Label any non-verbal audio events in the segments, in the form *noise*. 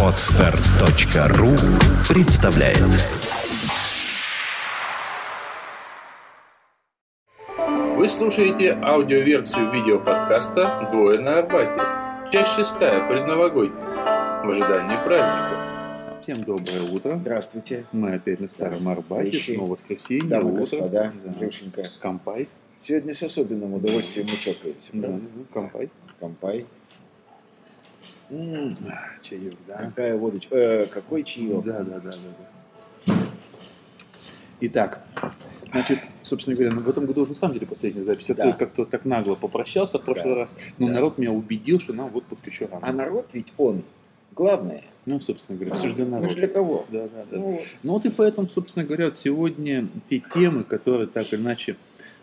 Отстар.ру представляет Вы слушаете аудиоверсию видеоподкаста «Двое на Арбате». Часть шестая, предновогодняя. В ожидании праздника. Всем доброе утро. Здравствуйте, Мы опять на Старом Арбате, Товарищи, снова воскресенье, дамы и утро. господа, Да. Лешенька. Кампай. Сегодня с особенным удовольствием мы чокаемся, Да, правда? ну, кампай. Кампай. М, А, Чаек, да. Какая водочка. Э, какой чаек. Да, да, да, да. Итак, значит, собственно говоря, ну, в этом году уже на самом деле последняя запись. Да. то как-то так нагло попрощался в прошлый Да. раз. Но Да. народ меня убедил, что нам в отпуск еще рано. А народ ведь он главное. Ну, собственно говоря, все же для Мы народа. же для кого? Да, да, да. Ну, вот. Ну вот и поэтому, собственно говоря, вот сегодня те темы, которые так или иначе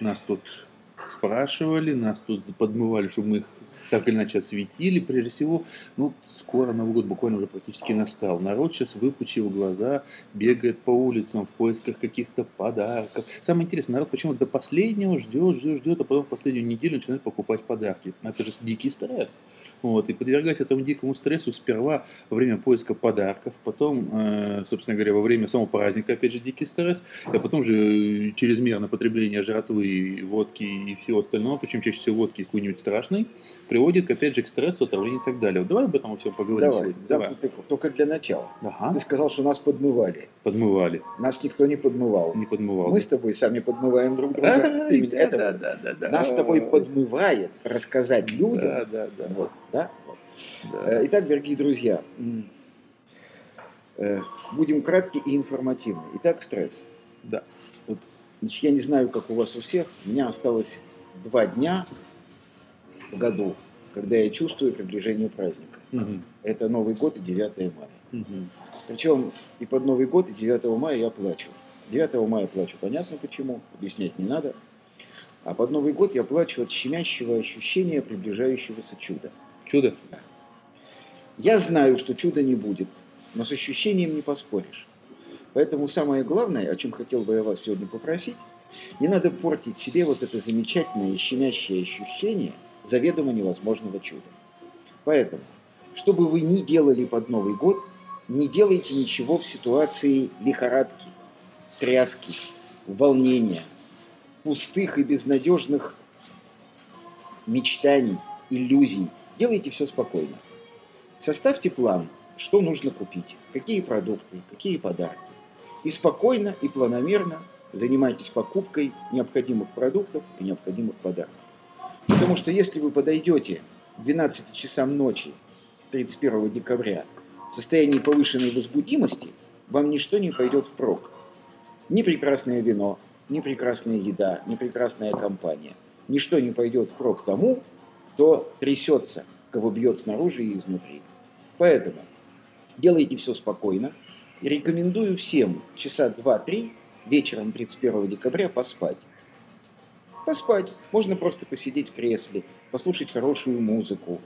нас тут спрашивали, нас тут подмывали, чтобы мы их так или иначе осветили. Прежде всего, ну, скоро Новый год буквально уже практически настал. Народ сейчас, выпучив глаза, бегает по улицам в поисках каких-то подарков. Самое интересное, народ почему-то до последнего ждет, ждет, ждет, а потом в последнюю неделю начинает покупать подарки. Это же дикий стресс. Вот, и подвергать этому дикому стрессу сперва во время поиска подарков, потом, э, собственно говоря, во время самого праздника, опять же, дикий стресс, а потом же э, чрезмерное потребление жратвы, водки и всего остального, причем чаще всего водки какой-нибудь страшной, приводит, опять же, к стрессу, отравлению и так далее. Вот давай об этом всем поговорим Давай, сегодня. круг. Только для начала. Ага, Ты сказал, что нас подмывали. подмывали, Нас никто не подмывал. не подмывал. Мы с тобой сами подмываем друг друга. Ай, Ты да, это да, да, да, да. Нас с тобой подмывает рассказать людям. Да, да, да. Вот, да? Да. Э, Итак, дорогие друзья, э, будем кратки и информативны. Итак, стресс. Да. Вот, значит, я не знаю, как у вас у всех, у меня осталось два дня году, когда я чувствую приближение праздника. Мгм, Это Новый год и 9 мая. мгм. Причем и под Новый год, и 9 мая я плачу. 9 мая плачу, понятно почему, объяснять не надо. А под Новый год я плачу от щемящего ощущения приближающегося чуда. Чудо? Я знаю, что чуда не будет, но с ощущением не поспоришь. Поэтому самое главное, о чем хотел бы я вас сегодня попросить, не надо портить себе вот это замечательное щемящее ощущение заведомо невозможного чуда. Поэтому, что бы вы ни делали под Новый год, не делайте ничего в ситуации лихорадки, тряски, волнения, пустых и безнадежных мечтаний, иллюзий. Делайте все спокойно. Составьте план, что нужно купить, какие продукты, какие подарки. И спокойно и планомерно занимайтесь покупкой необходимых продуктов и необходимых подарков. Потому что если вы подойдете к 12 часам ночи 31 декабря в состоянии повышенной возбудимости, вам ничто не пойдет впрок. Ни прекрасное вино, ни прекрасная еда, ни прекрасная компания. Ничто не пойдет впрок тому, кто трясется, кого бьет снаружи и изнутри. Поэтому делайте все спокойно. И рекомендую всем часа 2-3 вечером 31 декабря поспать. Поспать. Можно просто посидеть в кресле, послушать хорошую музыку,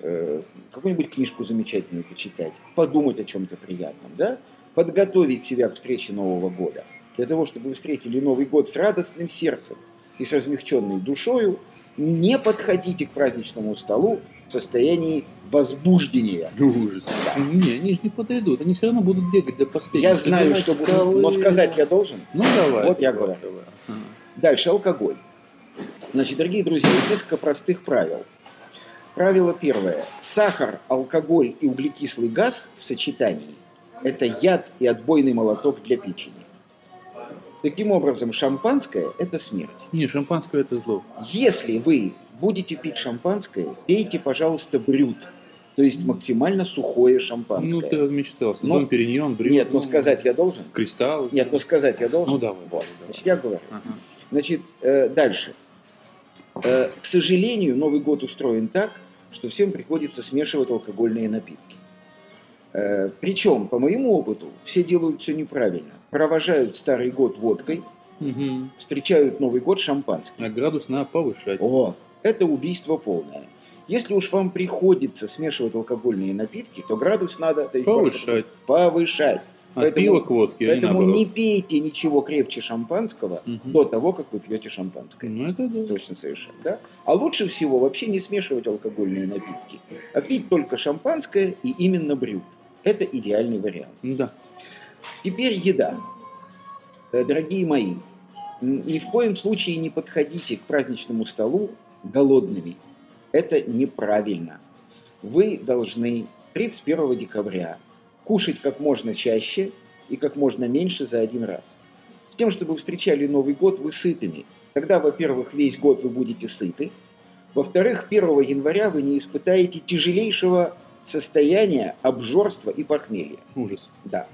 э, какую-нибудь книжку замечательную почитать, подумать о чем-то приятном, да? Подготовить себя к встрече Нового года. Для того, чтобы вы встретили Новый год с радостным сердцем и с размягченной душою, не подходите к праздничному столу в состоянии возбуждения. Ужас. Не, они же не подойдут, они все равно будут бегать до последнего. Я знаю, что... буду- столы. Но сказать я должен. Ну давай. Вот я давай, говорю. давай. Дальше алкоголь. Значит, дорогие друзья, есть несколько простых правил. Правило первое. Сахар, алкоголь и углекислый газ в сочетании – это яд и отбойный молоток для печени. Таким образом, шампанское – это смерть. Не, шампанское это зло. Если вы будете пить шампанское, пейте, пожалуйста, брют, то есть максимально сухое шампанское. Ну ты размечтался. Ну, Периньон, Брю. Нет, но ну, сказать я должен? Кристалл. Нет, но сказать я должен? Ну давай. Вот. Значит, я говорю. Ага. Значит, э, дальше. Э, к сожалению, Новый год устроен так, что всем приходится смешивать алкогольные напитки. Э, причем, по моему опыту, все делают все неправильно. Провожают Старый год водкой, Мгм. встречают Новый год шампанским. А градус надо повышать. О, это убийство полное. Если уж вам приходится смешивать алкогольные напитки, то градус надо Повышать. повышать. От пива к водке или поэтому наоборот? не пейте ничего крепче шампанского Мгм. до того, как вы пьете шампанское. Ну, это да. Точно совершенно, да? А лучше всего вообще не смешивать алкогольные напитки, а пить только шампанское и именно брют. Это идеальный вариант. Да. Теперь еда. Э, Дорогие мои, ни в коем случае не подходите к праздничному столу голодными. Это неправильно. Вы должны 31 декабря кушать как можно чаще и как можно меньше за один раз. С тем, чтобы встречали Новый год вы сытыми. Тогда, во-первых, весь год вы будете сыты. Во-вторых, 1 января вы не испытаете тяжелейшего состояния обжорства и похмелья. Ужас. Да.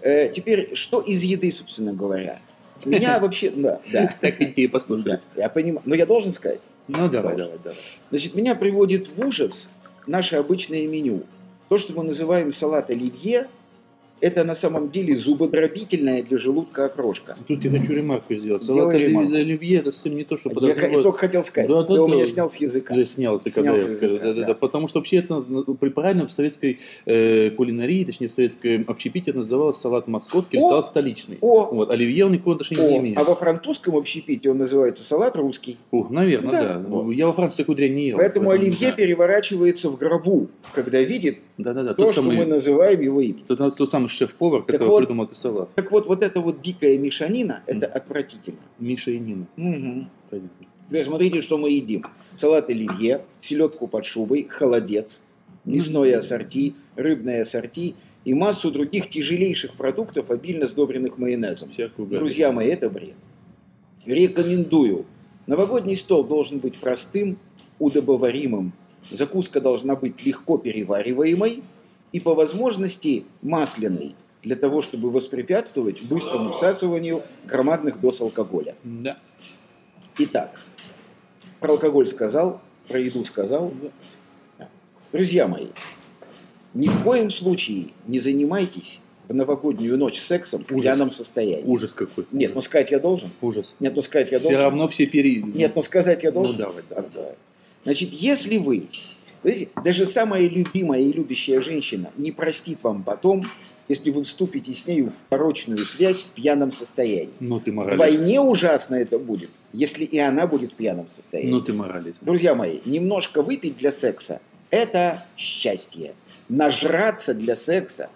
Э, теперь, что из еды, собственно говоря? Меня *laughs* вообще, да, да. Так и Да, послушались. я понимаю. Но я должен сказать. Ну, давай, давай, давай. Значит, меня приводит в ужас наше обычное меню. То, что мы называем салат оливье, это на самом деле зубодробительная для желудка окрошка. Тут я хочу ремарку сделать. Салат ремарку. оливье это совсем не то, что Я подразумевает... только хотел сказать. Да, да, Ты у да. меня снял с языка. Я снял, ты Снял когда с я языка, Да, да, да. да. Потому что вообще это ну, правильно в советской э, кулинарии, точнее в советском общепите это называлось салат московский, О! салат столичный. О, Вот, оливье он никакого отношения не о, имеет. а во французском общепите он называется салат русский. Ух, наверное, Да, да. вот. Я во Франции такую дрянь не ел. Поэтому оливье да. переворачивается в гробу, когда видит Да, да, да. то, что самый, мы называем его именем. тот, тот самый шеф-повар, который вот. придумал этот салат. Так вот, вот эта вот дикая мешанина, это отвратительно. Миша и Нина. Мгм. Понятно. Теперь смотрите, что мы едим. Салат оливье, селедку под шубой, холодец, мясное ассорти, рыбное ассорти и массу других тяжелейших продуктов, обильно сдобренных майонезом. Друзья мои, это бред. Рекомендую. Новогодний стол должен быть простым, удобоваримым. Закуска должна быть легко перевариваемой и по возможности масляной, для того, чтобы воспрепятствовать быстрому всасыванию громадных доз алкоголя. Да. Итак, про алкоголь сказал, про еду сказал. Друзья мои, ни в коем случае не занимайтесь в новогоднюю ночь сексом в Ужас. пьяном состоянии. Ужас какой. Нет, ну сказать я должен. Ужас. Нет, ну сказать я Все должен. равно все пере... Нет, ну сказать я должен. Ну, давай, А, давай. Значит, если вы, знаете, даже самая любимая и любящая женщина не простит вам потом, если вы вступите с нею в порочную связь в пьяном состоянии. Ну ты моралист. Вдвойне ужасно это будет, если и она будет в пьяном состоянии. Ну ты моралист. Друзья мои, немножко выпить для секса – это счастье. Нажраться для секса,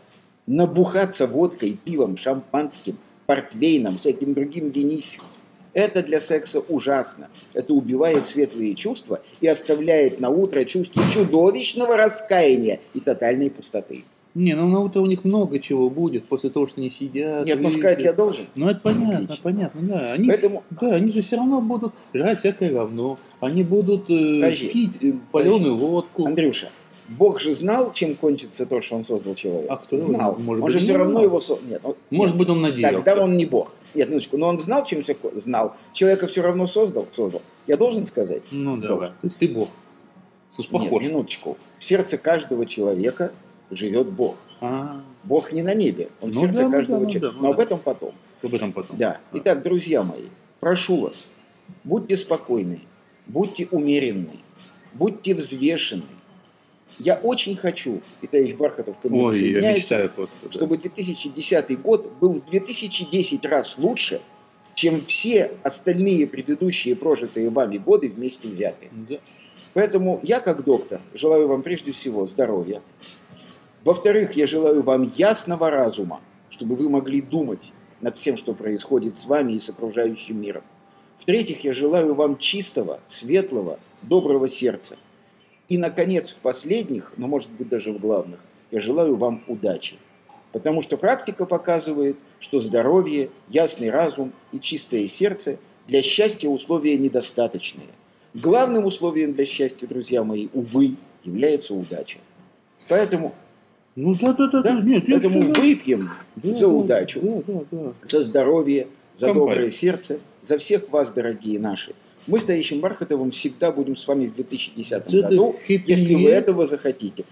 набухаться водкой, пивом, шампанским, портвейном, всяким другим винищем – это для секса ужасно. Это убивает светлые чувства и оставляет на утро чувство чудовищного раскаяния и тотальной пустоты. Не, ну на утро у них много чего будет после того, что они сидят. Нет, выпьют. сказать я должен. Ну это понятно, Отлично. понятно, да. Они, Поэтому да, они же все равно будут жрать всякое говно. Они будут э, Подожди. пить э, паленую водку. Андрюша, Бог же знал, чем кончится то, что он создал человека. А кто знал? Может он быть, же все равно знал. его создал. Нет, он- Может нет. быть, он надеялся. Тогда он не Бог. Нет, минуточку, но он знал, чем все знал. Человека все равно создал, создал. Я должен сказать? Ну. Должен. То есть ты бог. Слушай, похож. Нет, минуточку. В сердце каждого человека живет Бог. А, Бог не на небе, он в Ну сердце да, ну каждого да, ну человека. да, ну Но об да. этом потом. об этом потом. Да. Итак, друзья мои, прошу вас, будьте спокойны, будьте умеренны, будьте взвешены. Я очень хочу, и товарищ Бархатов ко мне Ой, я мечтаю просто. да. чтобы 2010 год был в 2010 раз лучше, чем все остальные предыдущие прожитые вами годы вместе взятые. Да. Поэтому я, как доктор, желаю вам прежде всего здоровья. Во-вторых, я желаю вам ясного разума, чтобы вы могли думать над всем, что происходит с вами и с окружающим миром. В-третьих, я желаю вам чистого, светлого, доброго сердца. И, наконец, в последних, но, может быть, даже в главных, я желаю вам удачи. Потому что практика показывает, что здоровье, ясный разум и чистое сердце для счастья условия недостаточные. Главным условием для счастья, друзья мои, увы, является удача. Поэтому, Ну да, да, да, да. Нет, поэтому всё- выпьем Да, за да, удачу, Да, да, да. за здоровье, за Компания. доброе сердце, за всех вас, дорогие наши. Мы с Таищем Бархатовым всегда будем с вами в 2010 Да, да, году, если вы этого захотите.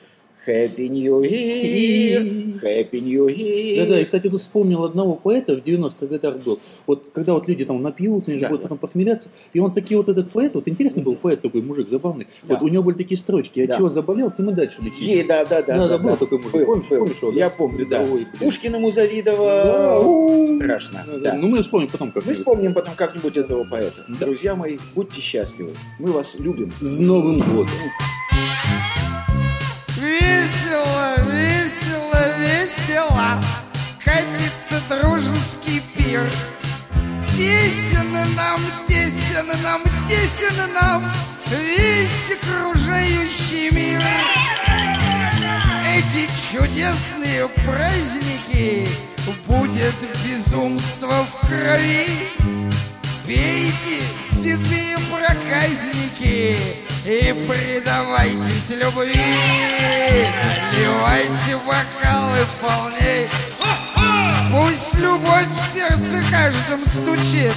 Happy New Year, Happy New Year. Да-да, и, кстати, тут вспомнил одного поэта в 90-х годах был. Вот когда вот люди там напьются, они же Да, будут да. потом похмеляться, и он такие вот этот поэт, вот интересный был поэт такой, мужик забавный, Да. вот у него были такие строчки, от Да. чего заболел, тем и дальше лечить. Е, да, да, да. Да, да, был такой мужик. Был, Помнишь, был. помнишь его, да? Я помню, да. Блин. Пушкиному Да, завидовал. у, Страшно. да, Да. да. Ну, мы вспомним потом как Мы вспомним потом как-нибудь этого поэта. Да. Друзья мои, будьте счастливы. Мы вас любим. С Новым годом! Пир Тесен нам, тесен нам, тесен нам Весь окружающий мир. Эти чудесные праздники Будет безумство в крови. Пейте, седые проказники, и предавайтесь любви. Наливайте бокалы полней, пусть любовь в сердце каждом стучит.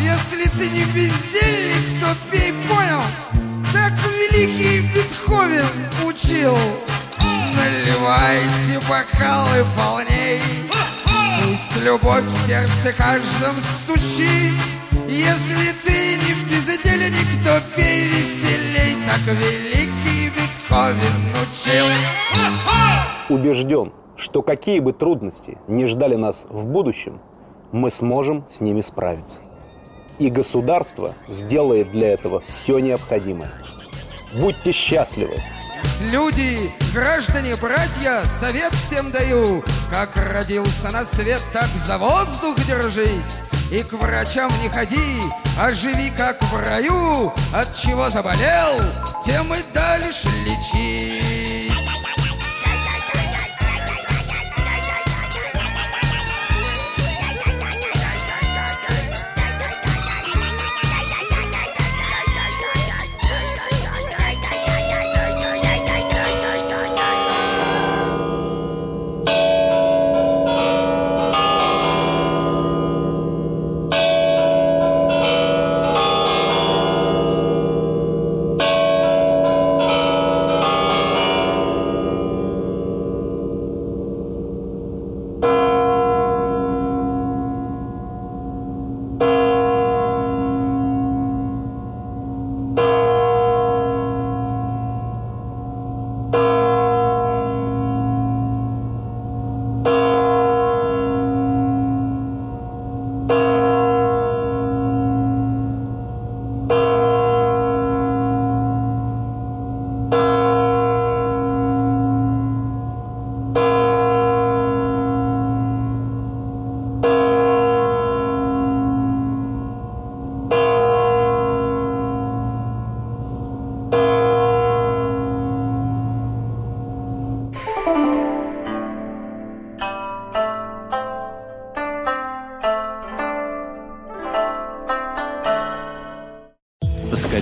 Если ты не бездельник, то пей, понял? Так великий Бетховен учил. Наливайте бокалы полней, Пусть любовь в сердце каждом стучит Если ты не бездельник, то пей веселей Так великий Бетховен учил убежден, что какие бы трудности не ждали нас в будущем, мы сможем с ними справиться. И государство сделает для этого все необходимое. Будьте счастливы! Люди, граждане, братья, совет всем даю Как родился на свет, так за воздух держись И к врачам не ходи, а живи как в раю От чего заболел, тем и дальше лечись